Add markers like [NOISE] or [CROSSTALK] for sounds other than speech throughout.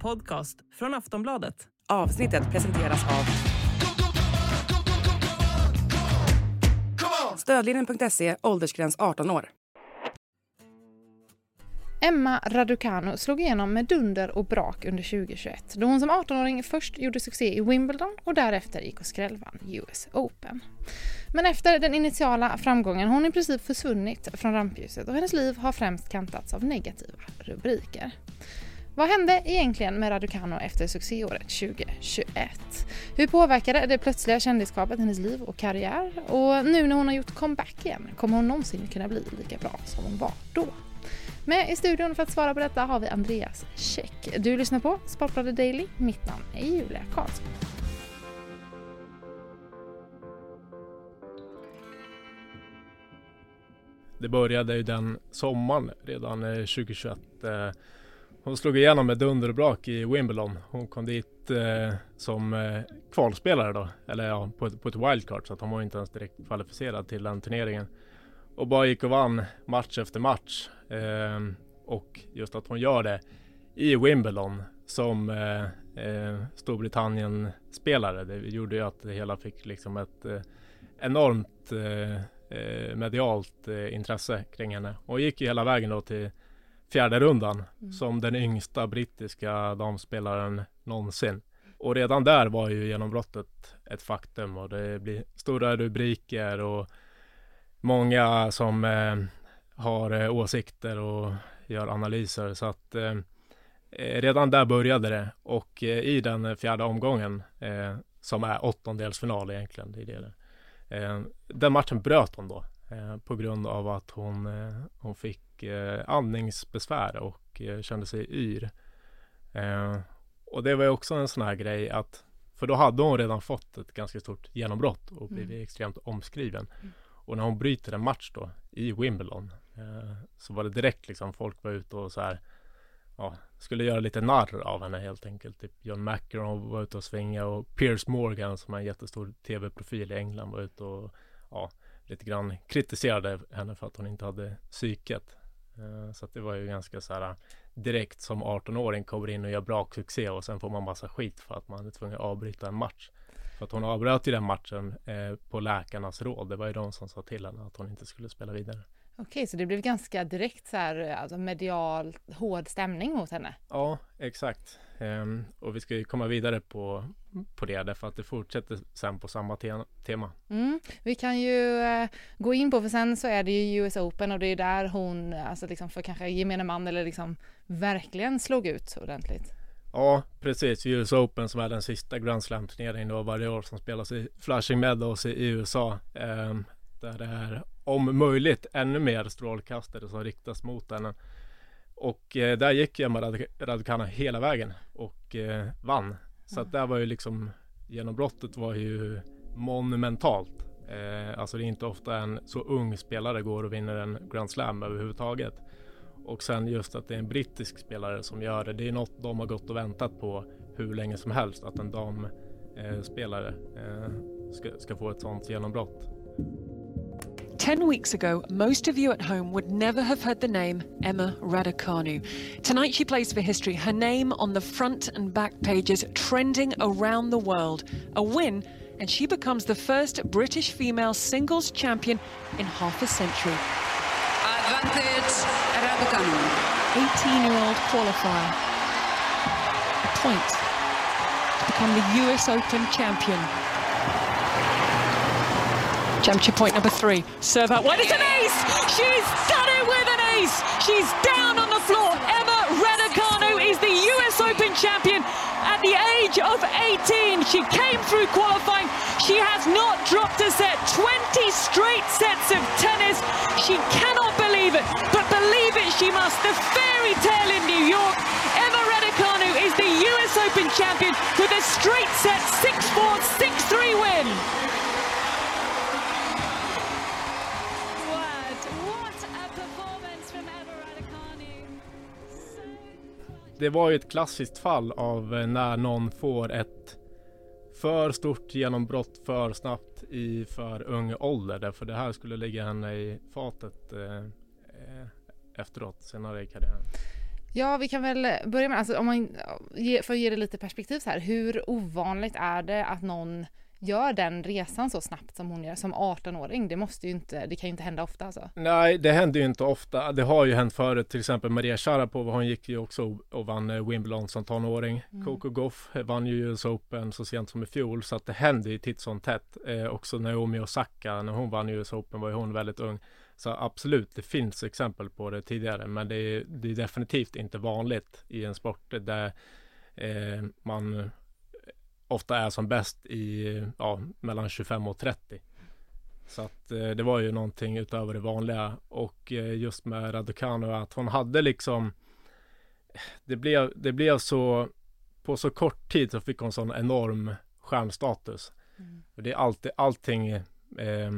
podcast från Aftonbladet. Avsnittet presenteras av Stödlinjen.se, åldersgräns 18 år. Emma Raducanu slog igenom med dunder och brak under 2021 då hon som 18-åring först gjorde succé i Wimbledon och därefter gick och skrällvann US Open. Men efter den initiala framgången har hon i princip försvunnit från rampljuset och hennes liv har främst kantats av negativa rubriker. Vad hände egentligen med Raducanu efter succéåret 2021? Hur påverkade det plötsliga kändisskapet hennes liv och karriär? Och nu när hon har gjort comeback igen, kommer hon någonsin kunna bli lika bra som hon var då? Med i studion för att svara på detta har vi Andreas Käck. Du lyssnar på Sportbladet Daily. Mitt namn är Julia Karlsson. Det började ju den sommaren redan eh, 2021. Hon slog igenom med dunder och brak i Wimbledon. Hon kom dit eh, som eh, kvalspelare då, eller ja, på ett, på ett wildcard så att hon var inte ens direkt kvalificerad till den turneringen. Och bara gick och vann match efter match. Eh, och just att hon gör det i Wimbledon som eh, eh, Storbritannien-spelare. Det gjorde ju att det hela fick liksom ett eh, enormt eh, eh medialt eh, intresse kring henne. Och gick ju hela vägen då till fjärde rundan mm. som den yngsta brittiska damspelaren någonsin. Och redan där var ju genombrottet ett faktum och det blir stora rubriker och många som eh, har eh, åsikter och gör analyser så att eh, eh redan där började det och eh, i den fjärde omgången eh, som är åttondelsfinal egentligen. Det är det. den matchen bröt hon då på grund av att hon, hon fick eh, andningsbesvär och eh, kände sig yr. Eh, och det var ju också en sån här grej att för då hade hon redan fått ett ganska stort genombrott och blivit mm. extremt omskriven. Mm. Och när hon bryter en match då i Wimbledon eh, så var det direkt liksom folk var ute och så här ja, skulle göra lite narr av henne helt enkelt. Typ John McEnroe var ute och svinga och Piers Morgan som är en jättestor tv-profil i England var ute och ja, lite grann kritiserade henne för att hon inte hade psyket. Eh, så att det var ju ganska så här direkt som 18-åring kommer in och gör bra succé och sen får man massa skit för att man är tvungen att avbryta en match. För att hon avbröt ju den matchen eh, på läkarnas råd. Det var ju de som sa till henne att hon inte skulle spela vidare. Okej, så det blev ganska direkt så här alltså medial hård stämning mot henne? Ja, exakt. Um, och vi ska ju komma vidare på, på det därför att det fortsätter sen på samma te tema. Mm. Vi kan ju uh, gå in på, för sen så är det ju US Open och det är där hon, alltså liksom för kanske gemene man eller liksom verkligen slog ut ordentligt. Ja, precis. US Open som är den sista Grand Slam-turneringen då varje år som spelas i Flushing Meadows i USA. Um, där det är om möjligt ännu mer strålkastare som riktas mot henne. Och eh, där gick Emma Raducanu hela vägen och eh, vann. Så att där var ju liksom genombrottet var ju monumentalt. Eh, alltså det är inte ofta en så ung spelare går och vinner en Grand Slam överhuvudtaget. Och sen just att det är en brittisk spelare som gör det. Det är något de har gått och väntat på hur länge som helst. Att en damspelare eh, eh, ska, ska få ett sånt genombrott. 10 weeks ago, most of you at home would never have heard the name Emma Raducanu. Tonight she plays for history, her name on the front and back pages, trending around the world. A win, and she becomes the first British female singles champion in half a century. Advantage Raducanu. 18-year-old qualifier. A point to become the US Open champion. Championship point number three. Serve out wide. It's an ace! She's done it with an ace! She's down on the floor. Emma Raducanu is the US Open champion at the age of 18. She came through qualifying. She has not dropped a set. 20 straight sets of tennis. She cannot believe it, but believe it she must. The fairy tale in New York. Emma Raducanu is the US Open champion with a straight set det var ju ett klassiskt fall av eh, när någon får ett för stort genombrott för snabbt i för ung ålder. Därför det här skulle ligga henne i fatet eh, eh efteråt, senare i karriären. Ja, vi kan väl börja med, alltså, om man, för att ge det lite perspektiv så här, hur ovanligt är det att någon gör den resan så snabbt som hon gör som 18-åring. Det måste ju inte, det kan ju inte hända ofta alltså. Nej, det händer ju inte ofta. Det har ju hänt förut, till exempel Maria Sharapova, hon gick ju också och vann eh, Wimbledon som tonåring. Mm. Coco Goff vann ju US Open så sent som i fjol, så att det händer ju titt som tätt. Eh, också Naomi Osaka, när hon vann US Open var ju hon väldigt ung. Så absolut, det finns exempel på det tidigare, men det är, det är definitivt inte vanligt i en sport där eh, man ofta är som bäst i ja, mellan 25 och 30. Så att eh, det var ju någonting utöver det vanliga och eh, just med Raducanu att hon hade liksom det blev, det blev så på så kort tid så fick hon sån enorm stjärnstatus. Mm. det är alltid, allting eh,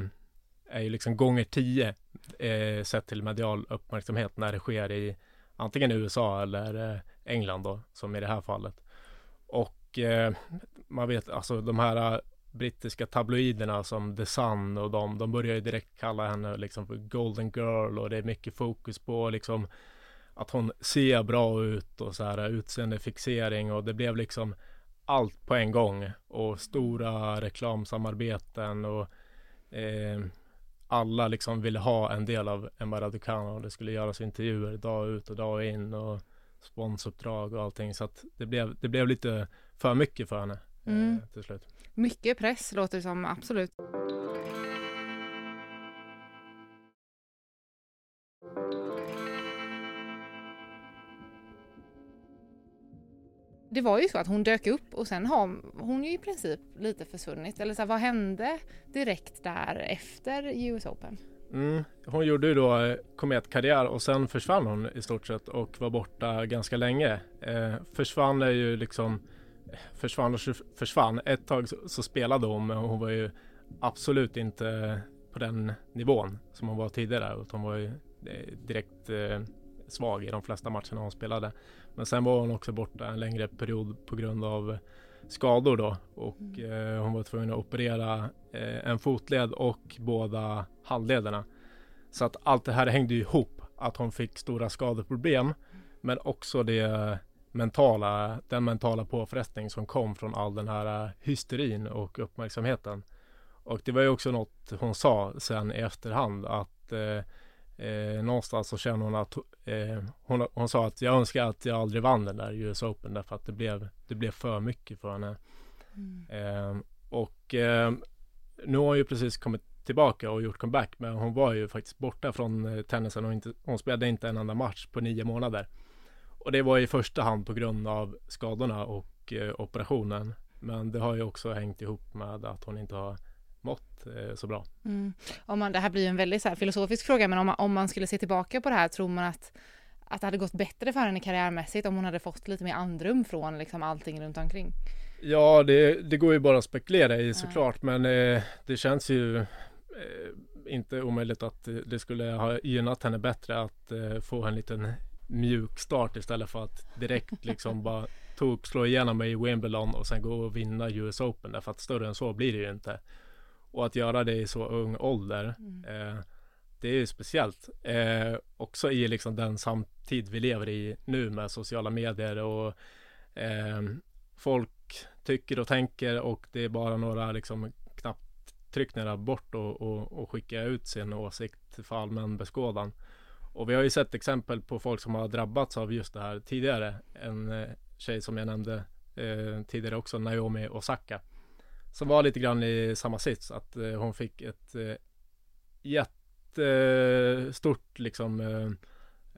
är ju liksom gånger tio eh, sett till medial uppmärksamhet när det sker i antingen USA eller eh, England då, som i det här fallet. Och eh, man vet alltså de här äh, brittiska tabloiderna som The Sun och de, de börjar ju direkt kalla henne liksom för Golden Girl och det är mycket fokus på liksom att hon ser bra ut och så här äh, utseendefixering och det blev liksom allt på en gång och stora reklamsamarbeten och eh, alla liksom ville ha en del av Emma Raducanu och det skulle göras intervjuer dag ut och dag in och sponsuppdrag och allting. Så att det blev, det blev lite för mycket för henne mm. Eh, till slut. Mycket press låter det som, absolut. det var ju så att hon dök upp och sen har hon ju i princip lite försvunnit. Eller så här, vad hände direkt där efter US Open? Mm, hon gjorde ju då eh, kometkarriär och sen försvann hon i stort sett och var borta ganska länge. Eh, försvann är ju liksom försvann och försvann. Ett tag så, så spelade hon men hon var ju absolut inte på den nivån som hon var tidigare. Hon var ju eh, direkt eh, svag i de flesta matcherna hon spelade. Men sen var hon också borta en längre period på grund av skador då och mm. eh, hon var tvungen att operera eh, en fotled och båda handlederna. Så att allt det här hängde ihop att hon fick stora skadeproblem men också det mentala, den mentala påfrestning som kom från all den här äh, hysterin och uppmärksamheten. Och det var ju också något hon sa sen i efterhand att eh, eh, någonstans så känner hon att eh, hon, hon sa att jag önskar att jag aldrig vann den där US Open därför att det blev, det blev för mycket för henne. Mm. och nu har hon ju precis kommit tillbaka och gjort comeback men hon var ju faktiskt borta från tennisen och inte, hon spelade inte en enda match på nio månader. Och det var i första hand på grund av skadorna och eh, operationen. Men det har ju också hängt ihop med att hon inte har mått eh, så bra. Mm. Om man, det här blir en väldigt så filosofisk fråga, men om man, om man skulle se tillbaka på det här, tror man att, att det hade gått bättre för henne karriärmässigt om hon hade fått lite mer andrum från liksom allting runt omkring? Ja, det, det går ju bara att spekulera i såklart, ja. men eh, det känns ju eh, inte omöjligt att det skulle ha gynnat henne bättre att eh, få en liten mjuk start istället för att direkt [LAUGHS] liksom bara tok, slå igenom mig i Wimbledon och sen gå och vinna US Open. Därför att större än så blir det ju inte. Och att göra det i så ung ålder. Mm. Eh, det är ju speciellt. Eh, också i liksom den samtid vi lever i nu med sociala medier och eh, folk tycker och tänker och det är bara några liksom knapptryckningar bort och, och, och skicka ut sin åsikt för allmän beskådan. Och vi har ju sett exempel på folk som har drabbats av just det här tidigare. En eh, tjej som jag nämnde eh, tidigare också, Naomi Osaka. Som var lite grann i samma sits, att eh, hon fick ett eh, jättestort liksom eh,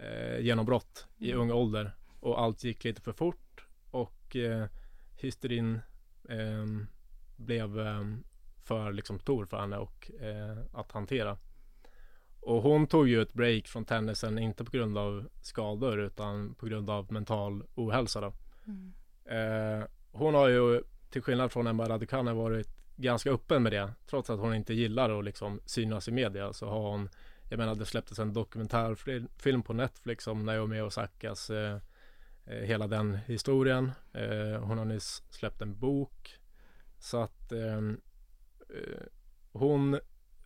eh, genombrott i mm. ung ålder. Och allt gick lite för fort och eh, hysterin eh, blev för liksom stor för henne och att hantera. Och hon tog ju ett break från tennisen, inte på grund av skador utan på grund av mental ohälsa då. Mm. Eh, hon har ju till skillnad från Emma Raducanu varit ganska öppen med det. Trots att hon inte gillar att liksom synas i media så har hon Jag menar det släpptes en dokumentärfilm på Netflix om Naomi Osakas eh, eh, hela den historien. Eh, hon har nyss släppt en bok. Så att ehm, eh, hon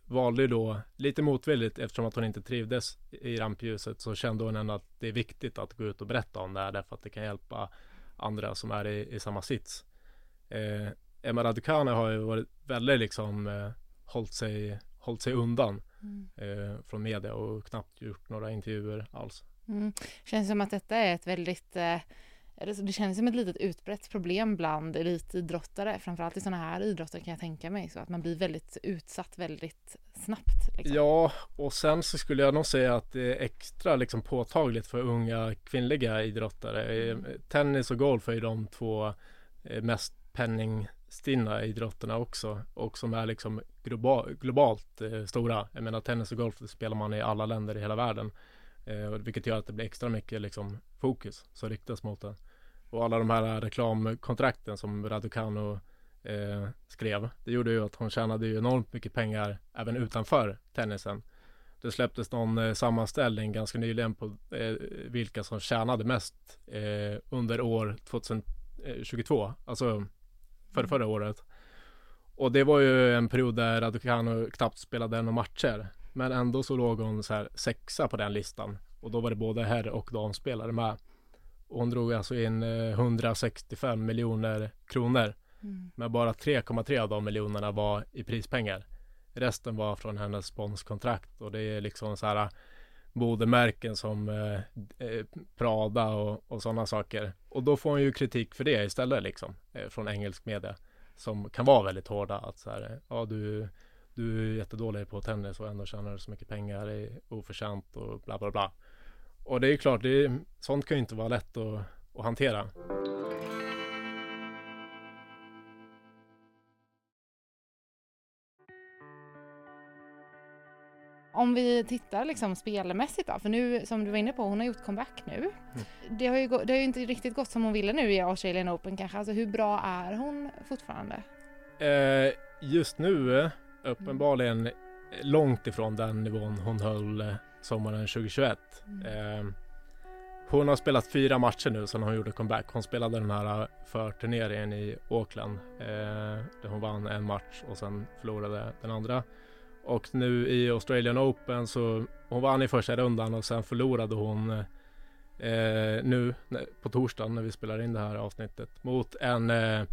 valde då lite motvilligt eftersom att hon inte trivdes i rampljuset så kände hon ändå att det är viktigt att gå ut och berätta om det här därför att det kan hjälpa andra som är i, i samma sits. Eh, Emma Raducanu har ju varit väldigt liksom eh, hållit, sig, hållit sig undan mm. eh, från media och knappt gjort några intervjuer alls. Mm. Känns som att detta är ett väldigt eh, det känns som ett litet utbrett problem bland elitidrottare, framförallt i sådana här idrotter kan jag tänka mig, så att man blir väldigt utsatt väldigt snabbt. Liksom. Ja, och sen så skulle jag nog säga att det är extra liksom påtagligt för unga kvinnliga idrottare. Mm. Tennis och golf är ju de två eh, mest penningstinna idrotterna också och som är liksom global, globalt eh, stora. Jag menar tennis och golf spelar man i alla länder i hela världen. Eh, vilket gör att det blir extra mycket liksom, fokus som riktas mot det. Och alla de här reklamkontrakten som Raducanu eh, skrev. Det gjorde ju att hon tjänade ju enormt mycket pengar även utanför tennisen. Det släpptes någon eh, sammanställning ganska nyligen på eh, vilka som tjänade mest eh, under år 2022, alltså för förra året. Och det var ju en period där Raducanu knappt spelade några matcher. Men ändå så låg hon så här sexa på den listan. Och då var det både herr och damspelare med. Och hon drog alltså in 165 eh, miljoner kronor. Mm. Men bara 3,3 av de miljonerna var i prispengar. Resten var från hennes sponskontrakt och det är liksom så här modemärken som eh, eh, Prada och, och sådana saker. Och då får hon ju kritik för det istället liksom eh, från engelsk media som kan vara väldigt hårda att så här, ja du du är jättedålig på tennis och ändå tjänar du så mycket pengar, det är oförtjänt och bla bla bla. Och det är klart, det är, sånt kan ju inte vara lätt att, att hantera. Om vi tittar liksom spelmässigt då, för nu som du var inne på, hon har gjort comeback nu. Mm. Det, har ju, det har ju inte riktigt gått som hon ville nu i Australian Open kanske. Alltså hur bra är hon fortfarande? Eh, just nu uppenbarligen långt ifrån den nivån hon höll eh, sommaren 2021. Mm. Eh, hon har spelat fyra matcher nu sedan hon gjorde comeback. Hon spelade den här förturneringen i Auckland eh, där hon vann en match och sen förlorade den andra. Och nu i Australian Open så hon vann i första rundan och sen förlorade hon eh, nu på torsdagen när vi spelar in det här avsnittet mot en, eh,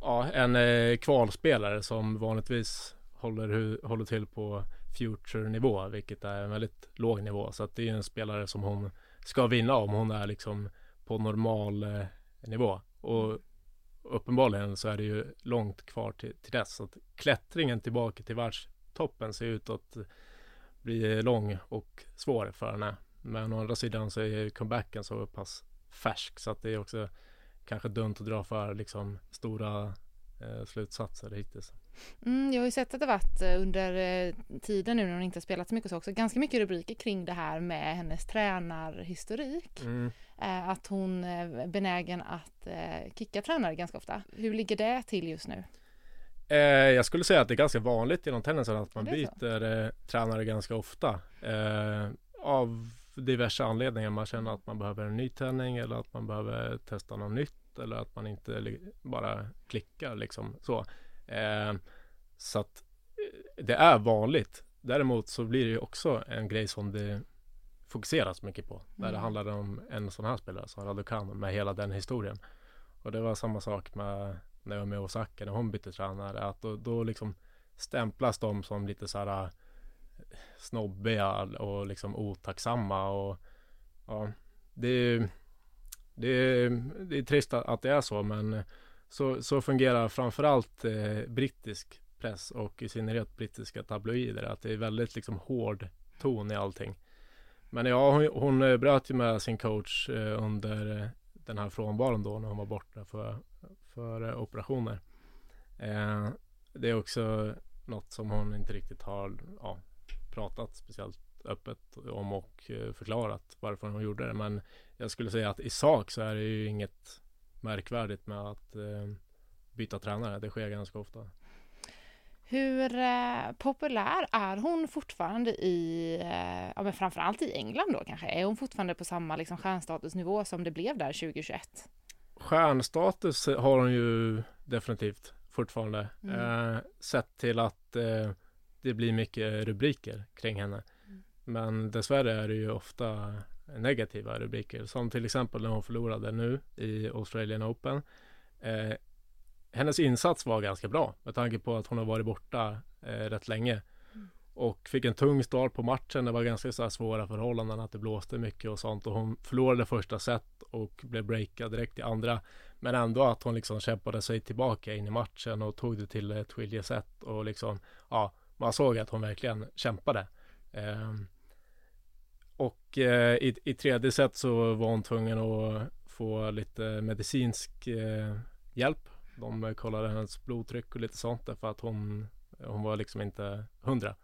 ja, en eh, kvalspelare som vanligtvis håller, håller till på future-nivå, vilket är en väldigt låg nivå. Så att det är en spelare som hon ska vinna om hon är liksom på normal eh, nivå. Och uppenbarligen så är det ju långt kvar till, till dess. Så att klättringen tillbaka till världstoppen ser ut att bli lång och svår för henne. Men å andra sidan så är comebacken så pass färsk så att det är också kanske dumt att dra för liksom stora eh, slutsatser hittills. Mm, jag har ju sett att det varit eh, under eh, tiden nu när hon inte har spelat så mycket så också ganska mycket rubriker kring det här med hennes tränarhistorik. Mm. Eh, att hon är benägen att kicka tränare ganska ofta. Hur ligger det till just nu? jag skulle säga att det är ganska vanligt inom tennisen att man byter tränare ganska ofta. av diverse anledningar. Man känner att man behöver en ny träning eller att man behöver testa något nytt eller att man inte bara klickar liksom så. Eh, så att eh, det är vanligt. Däremot så blir det ju också en grej som det fokuseras mycket på. När mm. det handlar om en sån här spelare som Raducanu med hela den historien. Och det var samma sak med Naomi Osaka när hon bytte tränare. Att då, då liksom stämplas de som lite så här eh, snobbiga och liksom otacksamma och ja, det är, det är, det är trist att det är så men så, så fungerar framförallt eh, brittisk press och i synnerhet brittiska tabloider. Att det är väldigt liksom hård ton i allting. Men ja, hon, hon eh, bröt ju med sin coach eh, under eh, den här frånvaron då när hon var borta för, för eh, operationer. Eh, det är också något som hon inte riktigt har ja, pratat speciellt öppet om och eh, förklarat varför hon gjorde det. Men jag skulle säga att i sak så är det ju inget märkvärdigt med att eh, byta tränare. Det sker ganska ofta. Hur eh, populär är hon fortfarande i, eh, ja men framförallt i England då kanske? Är hon fortfarande på samma liksom, stjärnstatusnivå som det blev där 2021? Stjärnstatus har hon ju definitivt fortfarande. Mm. Eh, sett till att eh, det blir mycket rubriker kring henne. Men dessvärre är det ju ofta negativa rubriker som till exempel när hon förlorade nu i Australian Open. Eh, hennes insats var ganska bra med tanke på att hon har varit borta eh, rätt länge och fick en tung start på matchen. Det var ganska så svåra förhållanden, att det blåste mycket och sånt och hon förlorade första set och blev breakad direkt i andra. Men ändå att hon liksom kämpade sig tillbaka in i matchen och tog det till ett skiljeset och liksom ja, man såg att hon verkligen kämpade. Eh, och eh, i, i tredje set så var hon tvungen att få lite medicinsk eh, hjälp. De kollade hennes blodtryck och lite sånt därför att hon, hon var liksom inte hundra.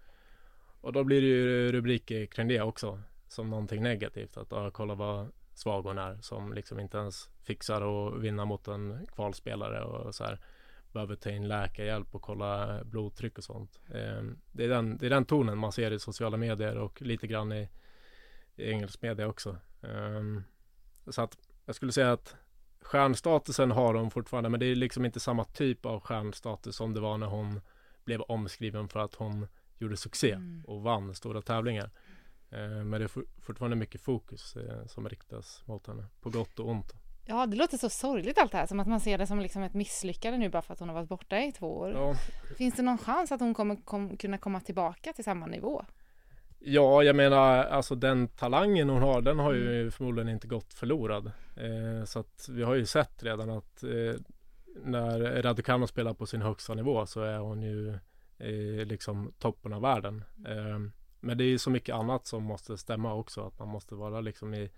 Och då blir det ju rubriker kring det också som någonting negativt. Att ja, kolla vad svag hon är som liksom inte ens fixar att vinna mot en kvalspelare och så här behöver ta in läkarhjälp och kolla blodtryck och sånt. Eh, det, är den, det är den tonen man ser i sociala medier och lite grann i, i engelsk media också. Eh, så att jag skulle säga att stjärnstatusen har hon fortfarande, men det är liksom inte samma typ av stjärnstatus som det var när hon blev omskriven för att hon gjorde succé mm. och vann stora tävlingar. Eh, men det är fortfarande mycket fokus eh, som riktas mot henne, på gott och ont. Ja, det låter så sorgligt allt det här, som att man ser det som liksom ett misslyckande nu bara för att hon har varit borta i två år. Ja. Finns det någon chans att hon kommer kom, kunna komma tillbaka till samma nivå? Ja, jag menar alltså den talangen hon har, den har ju mm. förmodligen inte gått förlorad. Eh, så att vi har ju sett redan att eh, när Raducanu spelar på sin högsta nivå så är hon ju eh, liksom toppen av världen. Eh, men det är ju så mycket annat som måste stämma också. Att man måste vara liksom i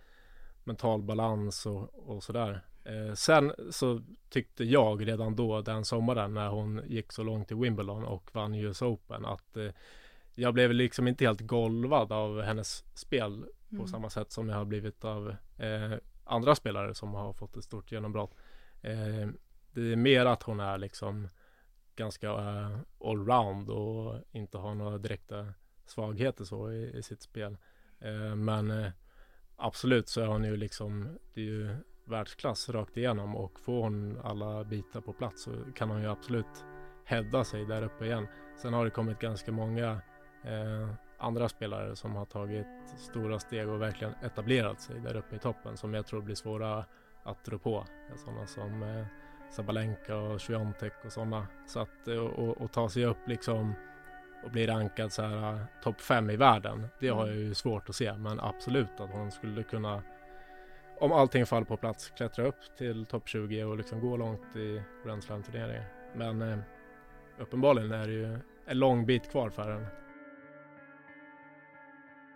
mental balans och, och sådär. Eh, sen så tyckte jag redan då den sommaren när hon gick så långt i Wimbledon och vann US Open att eh, jag blev liksom inte helt golvad av hennes spel på mm. samma sätt som jag har blivit av eh, andra spelare som har fått ett stort genombrott. Eh, det är mer att hon är liksom ganska uh, allround och inte har några direkta svagheter så i, i sitt spel. Uh, men uh, absolut så är hon ju liksom, det är ju världsklass rakt igenom och får hon alla bitar på plats så kan hon ju absolut hävda sig där uppe igen. Sen har det kommit ganska många Eh, andra spelare som har tagit stora steg och verkligen etablerat sig där uppe i toppen som jag tror blir svåra att rå på. Sådana som eh, Sabalenka och Swiatek och sådana. Så att eh, och, och, ta sig upp liksom och bli rankad så här topp fem i världen. Det har jag ju svårt att se, men absolut att hon skulle kunna om allting faller på plats klättra upp till topp 20 och liksom gå långt i Grand Slam turneringen. Men eh, uppenbarligen är det ju en lång bit kvar för henne.